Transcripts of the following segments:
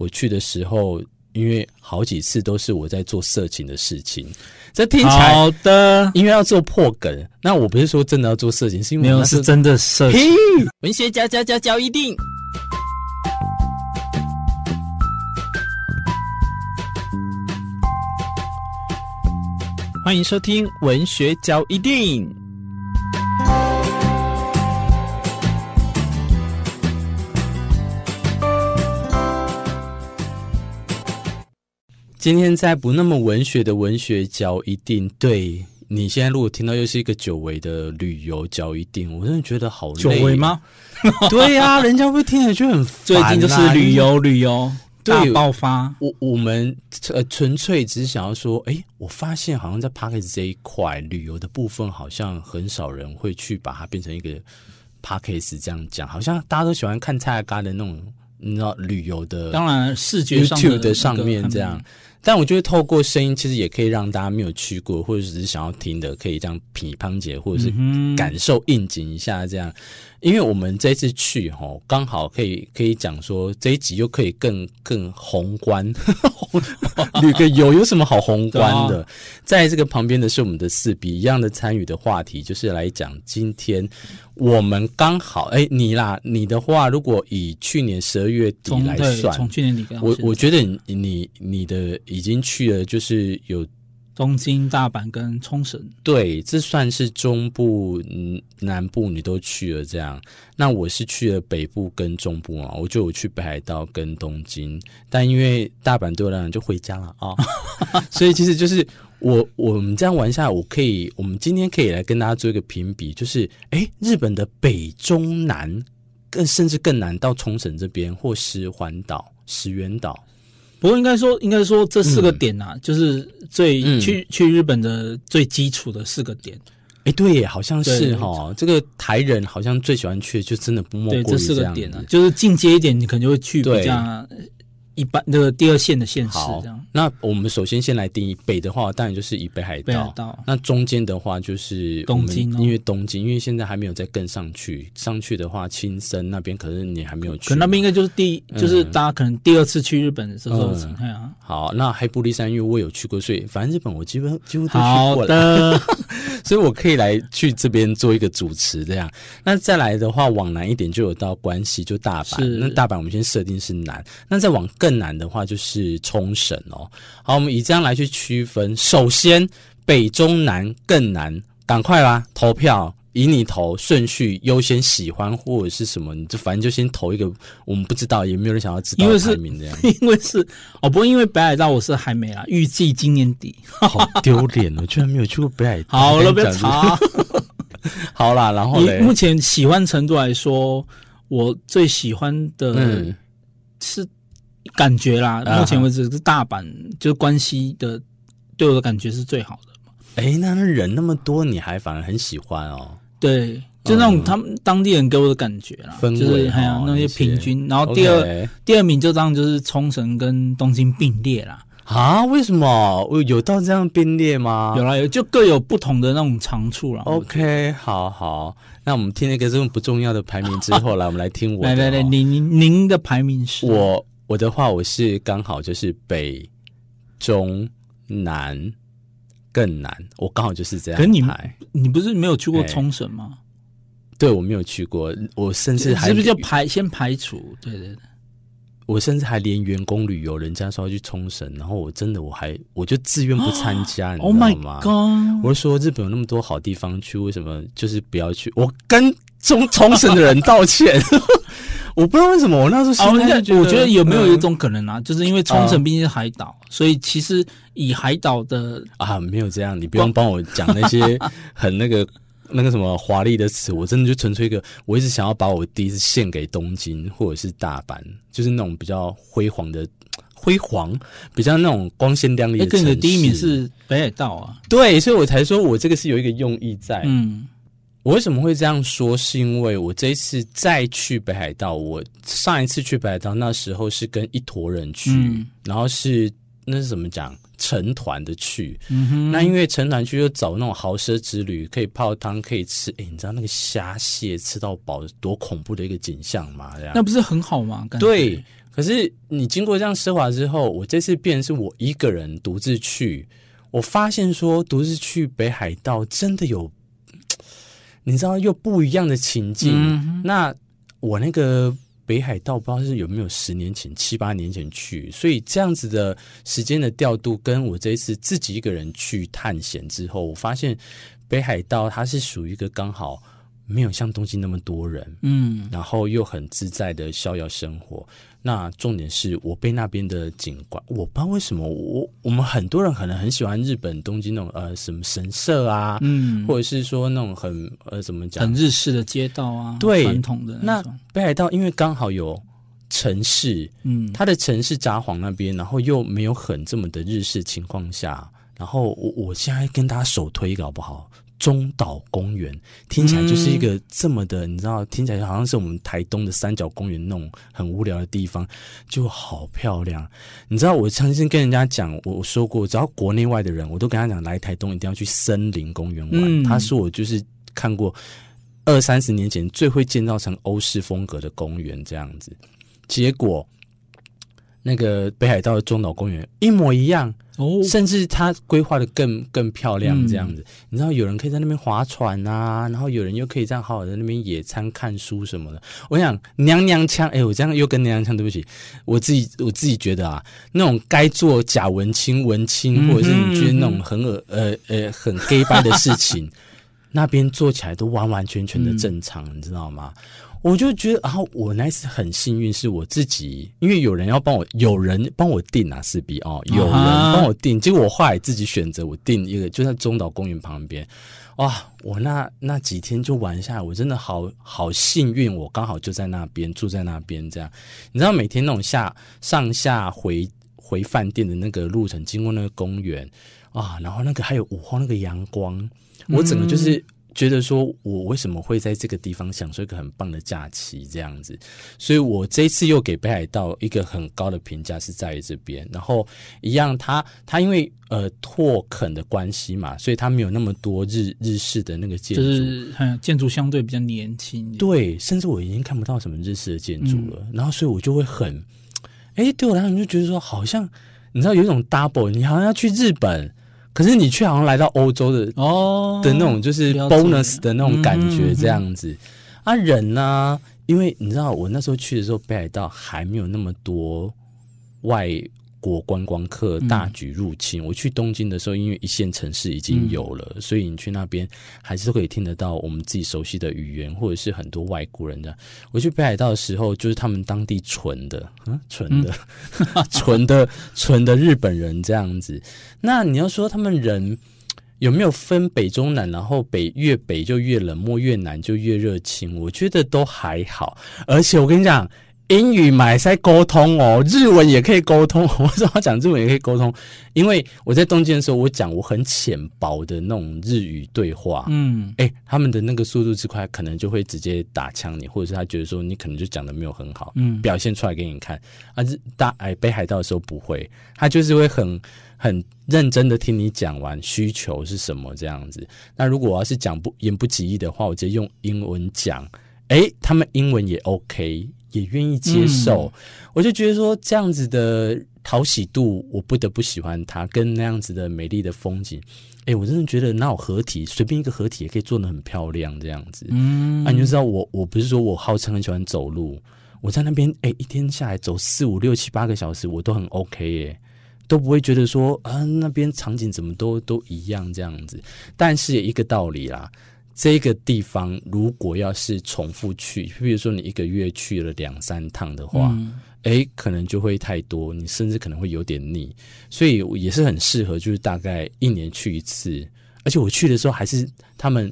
我去的时候，因为好几次都是我在做色情的事情，这听起来好的，因为要做破梗。那我不是说真的要做色情，是因为没有是真的色情。文学家家家教一定，欢迎收听文学教一定。今天在不那么文学的文学教一定，对你现在如果听到又是一个久违的旅游教一定，我真的觉得好累。久违吗？对呀、啊，人家会听了就很烦、啊。最近就是旅游旅游大爆发。我我们呃纯粹只是想要说，哎，我发现好像在 Podcast 这一块旅游的部分，好像很少人会去把它变成一个 Podcast 这样讲，好像大家都喜欢看蔡阿嘎的那种，你知道旅游的，当然视觉上的上面这样。但我觉得透过声音，其实也可以让大家没有去过或者只是想要听的，可以这样品乓姐或者是感受应景一下这样。因为我们这次去哈，刚好可以可以讲说这一集又可以更更宏观，旅个游有什么好宏观的？在这个旁边的是我们的四 B 一样的参与的话题，就是来讲今天我们刚好哎、欸、你啦，你的话如果以去年十二月底来算，从去年底我我觉得你你你的已经去了，就是有。东京、大阪跟冲绳，对，这算是中部、嗯，南部你都去了这样。那我是去了北部跟中部嘛，我就有去北海道跟东京，但因为大阪对我来讲就回家了啊，哦、所以其实就是我我们这样玩下来，我可以，我们今天可以来跟大家做一个评比，就是哎，日本的北中南，更甚至更南到冲绳这边，或石环岛、石垣岛。不过应该说，应该说这四个点啊，嗯、就是最、嗯、去去日本的最基础的四个点。哎、欸，对耶，好像是哈。这个台人好像最喜欢去，就真的不莫过于这，这四个点啊，就是进阶一点，你可能就会去比较。一般那个第二线的县市这样，那我们首先先来定义北的话，当然就是以北海道。北海道。那中间的话就是东京，因为东京，因为现在还没有再更上去。上去的话，青森那边可是你还没有去。可那边应该就是第，就是大家可能第二次去日本的时候。嗯。好，那黑部立山，因为我有去过，所以反正日本我基本几乎都去过了。好的。所以我可以来去这边做一个主持这样。那再来的话，往南一点就有到关西，就大阪。那大阪我们先设定是南。那再往更南的话就是冲绳哦。好，我们以这样来去区分。首先，北中南更难，赶快啦，投票，以你投顺序优先喜欢或者是什么，你就反正就先投一个。我们不知道，也没有人想要知道排名这样。因为是哦，不过因为北海道我是还没啦，预计今年底。好丢脸哦，居然没有去过北海道。好了，不要吵。好啦，然后以目前喜欢程度来说，我最喜欢的是。感觉啦，目前为止是大阪，啊、就是关西的，对我的感觉是最好的。哎、那，那人那么多，你还反而很喜欢哦？对，就那种他们当地人给我的感觉啦，就是还有那些平均。然后第二、第二名就这样，就是冲绳跟东京并列啦。啊？为什么？有到这样并列吗？有啦，有就各有不同的那种长处啦。OK，好好，那我们听那个这种不重要的排名之后，来，我们来听我。来来来，您您您的排名是？我。我的话，我是刚好就是北、中、南、更南，我刚好就是这样。可是你你不是没有去过冲绳吗？对，我没有去过，我甚至还是不是就排先排除？对对对，我甚至还连员工旅游，人家说要去冲绳，然后我真的我还我就自愿不参加，你知道吗？Oh my God！我就说日本有那么多好地方去，为什么就是不要去？我跟冲冲绳的人道歉。我不知道为什么我那时候心里觉，我觉得有没有一种可能啊？嗯、就是因为冲绳毕竟是海岛，嗯、所以其实以海岛的啊，没有这样，你不用帮我讲那些 很那个那个什么华丽的词，我真的就纯粹一个，我一直想要把我第一次献给东京或者是大阪，就是那种比较辉煌的辉煌，比较那种光鲜亮丽的城市。欸、跟你的第一名是北海道啊，对，所以我才说我这个是有一个用意在，嗯。我为什么会这样说？是因为我这一次再去北海道，我上一次去北海道那时候是跟一坨人去，嗯、然后是那是怎么讲？成团的去，那因为成团去就找那种豪奢之旅，可以泡汤，可以吃。哎，你知道那个虾蟹吃到饱多恐怖的一个景象吗？这样那不是很好吗？对，可是你经过这样奢华之后，我这次变成是我一个人独自去，我发现说独自去北海道真的有，你知道又不一样的情境。嗯、那我那个北海道不知道是有没有十年前、七八年前去，所以这样子的时间的调度，跟我这一次自己一个人去探险之后，我发现北海道它是属于一个刚好。没有像东京那么多人，嗯，然后又很自在的逍遥生活。那重点是我被那边的景观，我不知道为什么我我们很多人可能很喜欢日本东京那种呃什么神社啊，嗯，或者是说那种很呃怎么讲？很日式的街道啊，对，传统的那，那北海道因为刚好有城市，嗯，它的城市札幌那边，然后又没有很这么的日式情况下，然后我我现在跟大家首推一个好不好？中岛公园听起来就是一个这么的，嗯、你知道，听起来好像是我们台东的三角公园那种很无聊的地方，就好漂亮。你知道，我曾经跟人家讲，我说过，只要国内外的人，我都跟他讲，来台东一定要去森林公园玩。嗯、他说我就是看过二三十年前最会建造成欧式风格的公园这样子，结果那个北海道的中岛公园一模一样。哦，甚至它规划的更更漂亮，这样子，嗯、你知道有人可以在那边划船啊，然后有人又可以这样好好的在那边野餐、看书什么的。我想娘娘腔，哎、欸，我这样又跟娘娘腔，对不起，我自己我自己觉得啊，那种该做假文青、文青，或者是你觉得那种很恶呃呃很 gay 掰的事情，那边做起来都完完全全的正常，嗯、你知道吗？我就觉得，然后我那次很幸运，是我自己，因为有人要帮我，有人帮我订啊，势必哦，有人帮我订，结果我后来自己选择，我订一个就在中岛公园旁边，哇，我那那几天就玩下来，我真的好好幸运，我刚好就在那边住在那边，这样，你知道每天那种下上下回回饭店的那个路程，经过那个公园啊，然后那个还有午后那个阳光，我整个就是。嗯觉得说，我为什么会在这个地方享受一个很棒的假期这样子？所以我这一次又给北海道一个很高的评价是在于这边。然后一样，它它因为呃拓垦的关系嘛，所以它没有那么多日日式的那个建筑，就是建筑相对比较年轻。对，甚至我已经看不到什么日式的建筑了。嗯、然后所以我就会很，哎，对我来讲就觉得说，好像你知道有一种 double，你好像要去日本。可是你却好像来到欧洲的哦的那种就是 bonus 的那种感觉这样子、嗯、啊人呢、啊？因为你知道我那时候去的时候北海道还没有那么多外。国观光客大举入侵。嗯、我去东京的时候，因为一线城市已经有了，嗯、所以你去那边还是可以听得到我们自己熟悉的语言，或者是很多外国人的。我去北海道的时候，就是他们当地纯的，嗯，纯的，纯、嗯、的，纯的日本人这样子。那你要说他们人有没有分北中南？然后北越北就越冷漠，越南就越热情？我觉得都还好。而且我跟你讲。英语买在沟通哦，日文也可以沟通。我说要讲日文也可以沟通，因为我在东京的时候，我讲我很浅薄的那种日语对话，嗯，哎、欸，他们的那个速度之快，可能就会直接打枪你，或者是他觉得说你可能就讲的没有很好，嗯，表现出来给你看。啊，日大哎北海道的时候不会，他就是会很很认真的听你讲完需求是什么这样子。那如果我要是讲不言不及义的话，我直接用英文讲，哎、欸，他们英文也 OK。也愿意接受，嗯、我就觉得说这样子的讨喜度，我不得不喜欢它，跟那样子的美丽的风景，哎、欸，我真的觉得那有合体，随便一个合体也可以做的很漂亮，这样子。嗯，啊，你就知道我我不是说我号称很喜欢走路，我在那边哎、欸，一天下来走四五六七八个小时，我都很 OK 耶、欸，都不会觉得说啊那边场景怎么都都一样这样子。但是有一个道理啦。这个地方如果要是重复去，比如说你一个月去了两三趟的话，哎、嗯，可能就会太多，你甚至可能会有点腻，所以也是很适合，就是大概一年去一次。而且我去的时候还是他们。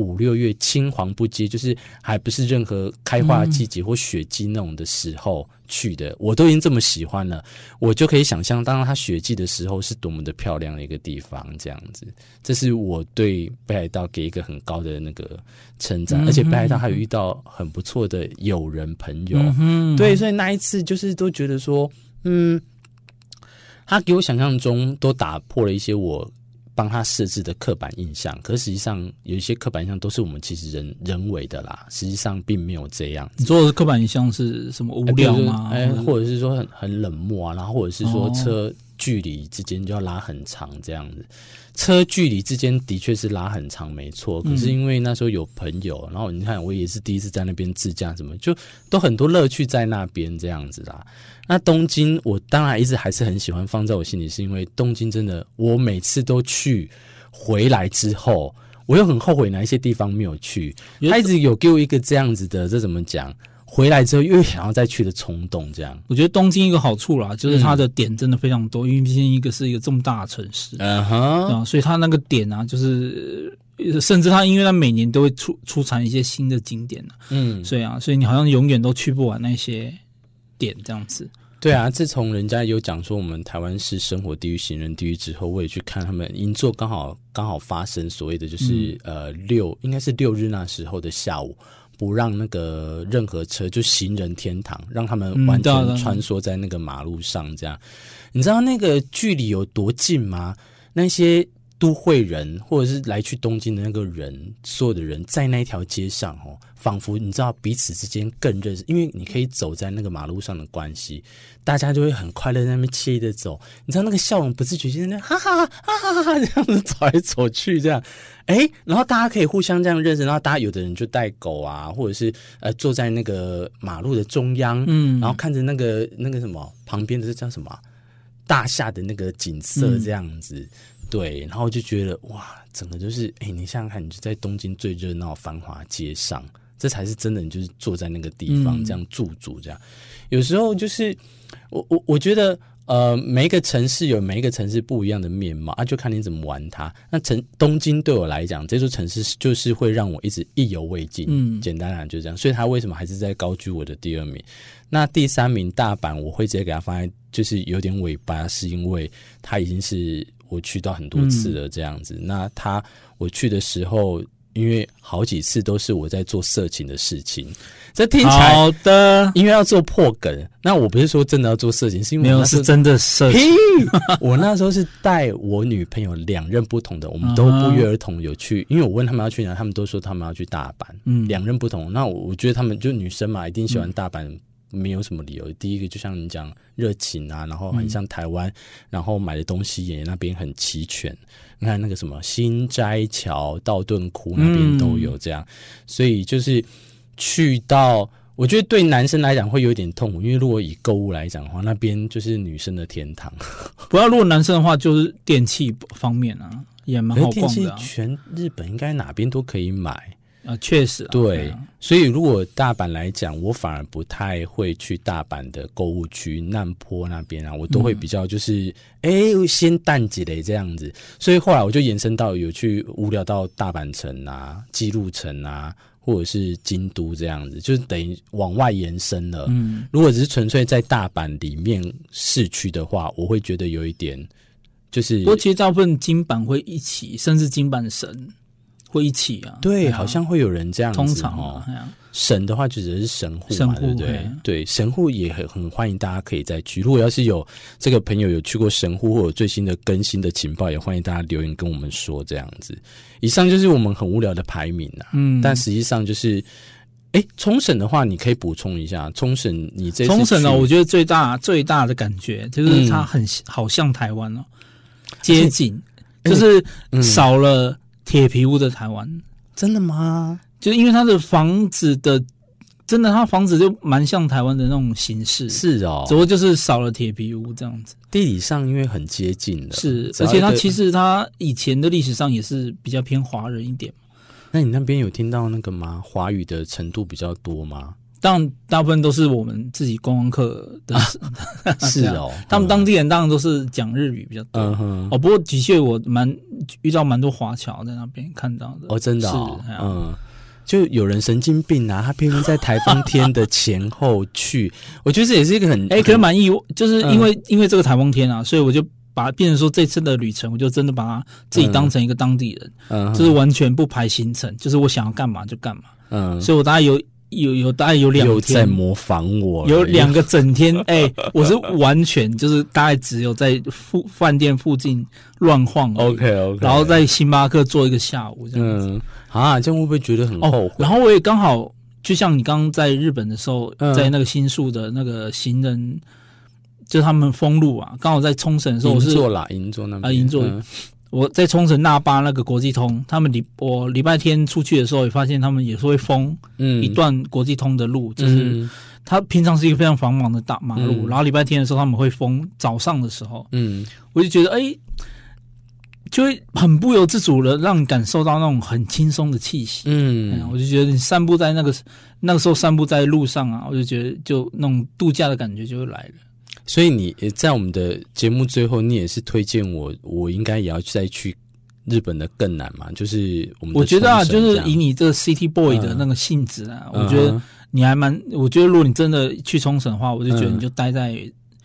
五六月青黄不接，就是还不是任何开花季节或雪季那种的时候去的，嗯、我都已经这么喜欢了，我就可以想象，当它雪季的时候是多么的漂亮的一个地方，这样子。这是我对北海道给一个很高的那个称赞，嗯、而且北海道还有遇到很不错的友人朋友，嗯、对，所以那一次就是都觉得说，嗯，他给我想象中都打破了一些我。帮他设置的刻板印象，可实际上有一些刻板印象都是我们其实人人为的啦，实际上并没有这样。你说的刻板印象是什么？无聊吗？哎，或者是说很很冷漠啊，然后或者是说车距离之间就要拉很长这样子。车距离之间的确是拉很长，没错。可是因为那时候有朋友，然后你看我也是第一次在那边自驾，什么就都很多乐趣在那边这样子啦。那东京，我当然一直还是很喜欢，放在我心里，是因为东京真的，我每次都去回来之后，我又很后悔哪一些地方没有去。他一直有给我一个这样子的，这怎么讲？回来之后又想要再去的冲动，这样。我觉得东京一个好处啦，就是它的点真的非常多，嗯、因为毕竟一个是一个这么大的城市，嗯哼，啊，所以它那个点啊，就是甚至它因为它每年都会出出产一些新的景点呢，嗯，所以啊，所以你好像永远都去不完那些点这样子。对啊，自从人家有讲说我们台湾是生活地狱、行人地狱之后，我也去看他们银座刚好刚好发生所谓的就是、嗯、呃六应该是六日那时候的下午。不让那个任何车就行人天堂，让他们完全穿梭在那个马路上，这样，你知道那个距离有多近吗？那些。都会人或者是来去东京的那个人，所有的人在那一条街上哦，仿佛你知道彼此之间更认识，因为你可以走在那个马路上的关系，大家就会很快乐在那边惬意的走。你知道那个笑容不自觉就在那哈哈哈哈哈哈这样子走来走去这样，哎，然后大家可以互相这样认识，然后大家有的人就带狗啊，或者是呃坐在那个马路的中央，嗯，然后看着那个那个什么旁边的是叫什么大厦的那个景色这样子。对，然后就觉得哇，整个就是哎，你想想看，你就在东京最热闹繁华街上，这才是真的，你就是坐在那个地方这样驻足这样。嗯、有时候就是我我我觉得呃，每一个城市有每一个城市不一样的面貌啊，就看你怎么玩它。那城东京对我来讲，这座城市就是会让我一直意犹未尽。嗯，简单来讲就这样。所以它为什么还是在高居我的第二名？那第三名大阪，我会直接给它放在就是有点尾巴，是因为它已经是。我去到很多次了，这样子。嗯、那他我去的时候，因为好几次都是我在做色情的事情，这听起来好的，因为要做破梗。那我不是说真的要做色情，是因为我没有是真的色情。我那时候是带我女朋友两任不同的，我们都不约而同有去。因为我问他们要去哪，他们都说他们要去大阪。嗯，两任不同。那我我觉得他们就女生嘛，一定喜欢大阪。嗯没有什么理由。第一个就像你讲热情啊，然后很像台湾，嗯、然后买的东西也那边很齐全。你看那个什么新斋桥、道顿窟那边都有这样，嗯、所以就是去到，我觉得对男生来讲会有点痛苦，因为如果以购物来讲的话，那边就是女生的天堂。不要，如果男生的话，就是电器方面啊，也蛮好逛的、啊。电器全日本应该哪边都可以买。啊，确实、啊，对，所以如果大阪来讲，我反而不太会去大阪的购物区难坡那边啊，我都会比较就是，哎、嗯，先淡季嘞这样子。所以后来我就延伸到有去无聊到大阪城啊、姬路城啊，或者是京都这样子，就是等于往外延伸了。嗯，如果只是纯粹在大阪里面市区的话，我会觉得有一点就是，不过其实大部分金板会一起，甚至金板神。会一起啊？对，好像会有人这样子。通常哦，神的话就只是神户嘛，对不对？对，神户也很很欢迎大家可以再去。如果要是有这个朋友有去过神户或者最新的更新的情报，也欢迎大家留言跟我们说这样子。以上就是我们很无聊的排名啊。嗯，但实际上就是，哎，冲绳的话，你可以补充一下。冲绳，你这冲绳呢？我觉得最大最大的感觉就是它很好像台湾哦，接近，就是少了。铁皮屋的台湾，真的吗？就因为它的房子的，真的，它房子就蛮像台湾的那种形式。是哦，只不过就是少了铁皮屋这样子。地理上因为很接近的，是，而且它其实它以前的历史上也是比较偏华人一点。那你那边有听到那个吗？华语的程度比较多吗？当然，大部分都是我们自己观光客的，啊、是哦。他们当地人当然都是讲日语比较多。嗯、哼哦，不过的确我蛮遇到蛮多华侨在那边看到的。哦，真的、哦，是嗯，就有人神经病啊，他偏偏在台风天的前后去，我觉得这也是一个很哎、欸，可能蛮意外，就是因为、嗯、因为这个台风天啊，所以我就把它变成说这次的旅程，我就真的把它自己当成一个当地人，嗯，就是完全不排行程，就是我想要干嘛就干嘛。嗯，所以我大概有。有有大概有两天。又在模仿我，有两个整天，哎、欸，我是完全就是大概只有在附饭店附近乱晃，OK OK，然后在星巴克坐一个下午这样子，嗯，啊，这样会不会觉得很后悔？哦、然后我也刚好就像你刚刚在日本的时候，嗯、在那个新宿的那个行人，就他们封路啊，刚好在冲绳的时候我是，银座啦，银座那边。啊，银座。嗯我在冲绳那巴那个国际通，他们礼我礼拜天出去的时候，也发现他们也是会封一段国际通的路，嗯、就是他平常是一个非常繁忙的大马路，嗯、然后礼拜天的时候他们会封早上的时候，嗯，我就觉得哎、欸，就会很不由自主的让你感受到那种很轻松的气息，嗯，我就觉得你散步在那个那个时候散步在路上啊，我就觉得就那种度假的感觉就会来了。所以你在我们的节目最后，你也是推荐我，我应该也要再去日本的更南嘛？就是我们我觉得啊，就是以你这个 City Boy 的那个性质啊，嗯、我觉得你还蛮……我觉得如果你真的去冲绳的话，我就觉得你就待在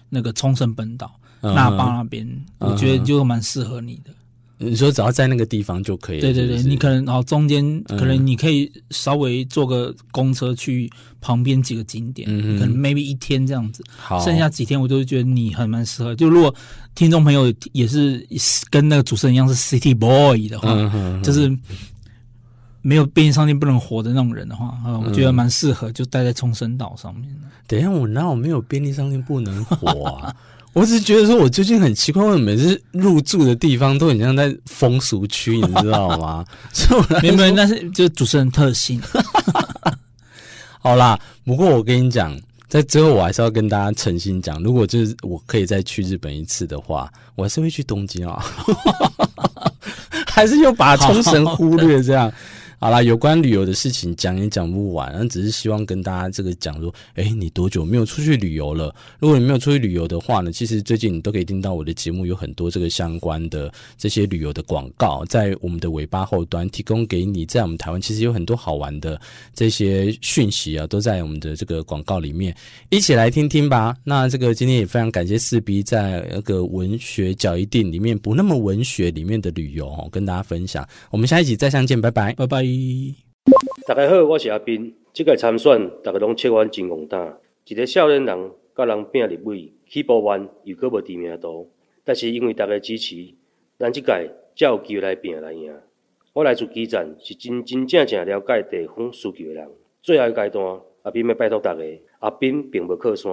那个冲绳本岛那霸那边，嗯、我觉得就蛮适合你的。你说只要在那个地方就可以了。对对对，你可能然后中间可能你可以稍微坐个公车去旁边几个景点，嗯、可能 maybe 一天这样子。好，剩下几天我都觉得你还蛮适合。就如果听众朋友也是跟那个主持人一样是 City Boy 的话，就是没有便利商店不能活的那种人的话，嗯、我觉得蛮适合就待在冲绳岛上面。等一下，我哪有没有便利商店不能活啊？我只是觉得说，我最近很奇怪，为什么每次入住的地方都很像在风俗区，你知道吗？没有没有，那是就主持人特性。好啦，不过我跟你讲，在最后我还是要跟大家诚心讲，如果就是我可以再去日本一次的话，我还是会去东京啊，还是又把冲绳忽略这样。好好啦，有关旅游的事情讲也讲不完，那只是希望跟大家这个讲说，哎，你多久没有出去旅游了？如果你没有出去旅游的话呢，其实最近你都可以听到我的节目有很多这个相关的这些旅游的广告，在我们的尾巴后端提供给你。在我们台湾，其实有很多好玩的这些讯息啊，都在我们的这个广告里面，一起来听听吧。那这个今天也非常感谢四 B 在那个文学角一定里面不那么文学里面的旅游哦，跟大家分享。我们下一集再相见，拜拜，拜拜。大家好，我是阿斌。即届参选，大家拢笑我真戆胆。一个少年人，甲人拼立委，起步晚又搁无知名度。但是因为大家支持，咱即届才有机会来拼来赢。我来自基层，是真真正正了解地方需求的人。最后阶段，阿斌要拜托大家，阿斌并无靠山，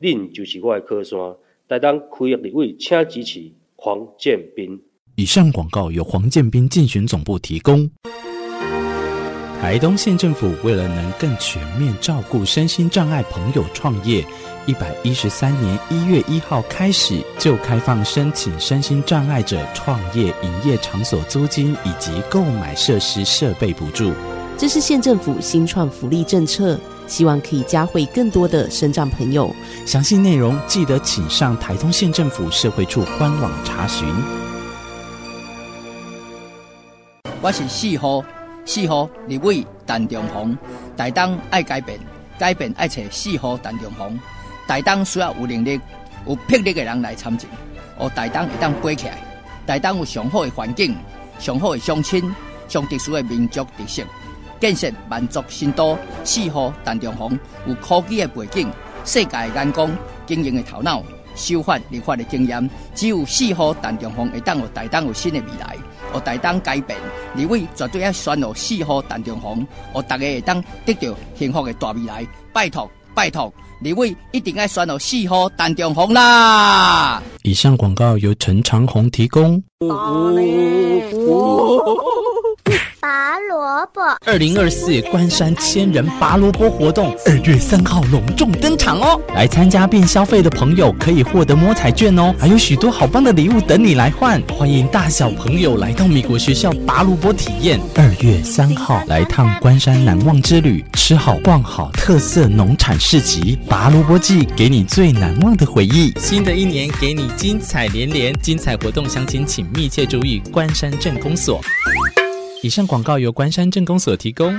恁就是我的靠山。台当开业立委，请支持黄建斌。以上广告由黄建斌竞选总部提供。台东县政府为了能更全面照顾身心障碍朋友创业，一百一十三年一月一号开始就开放申请身心障碍者创业营业场所租金以及购买设施设备补助。这是县政府新创福利政策，希望可以加惠更多的身障朋友。详细内容记得请上台东县政府社会处官网查询。我是四号。四号立委陈中鸿，台东爱改变，改变爱找四号陈中鸿。台东需要有能力、有魄力的人来参政，哦，台东会当飞起来。台东有上好的环境、上好的乡亲、上特殊的民族特色，建设民族新都。四号陈中鸿有科技的背景、世界的眼光、经营的头脑、修法立法的经验，只有四号陈中鸿会当有台东有新的未来。我大当改变，二位绝对要选落四号陈中红，我大家会当得到幸福的大未来。拜托拜托，二位一定。要选落四号陈中红啦！以上广告由陈长鸿提供。拔萝卜，二零二四关山千人拔萝卜活动，二月三号隆重登场哦！来参加并消费的朋友可以获得摸彩券哦，还有许多好棒的礼物等你来换。欢迎大小朋友来到美国学校拔萝卜体验。二月三号来趟关山难忘之旅，吃好逛好特色农产市集，拔萝卜季给你最难忘的回忆。新的一年给你精彩连连，精彩活动详情请密切注意关山镇公所。以上广告由关山镇公所提供。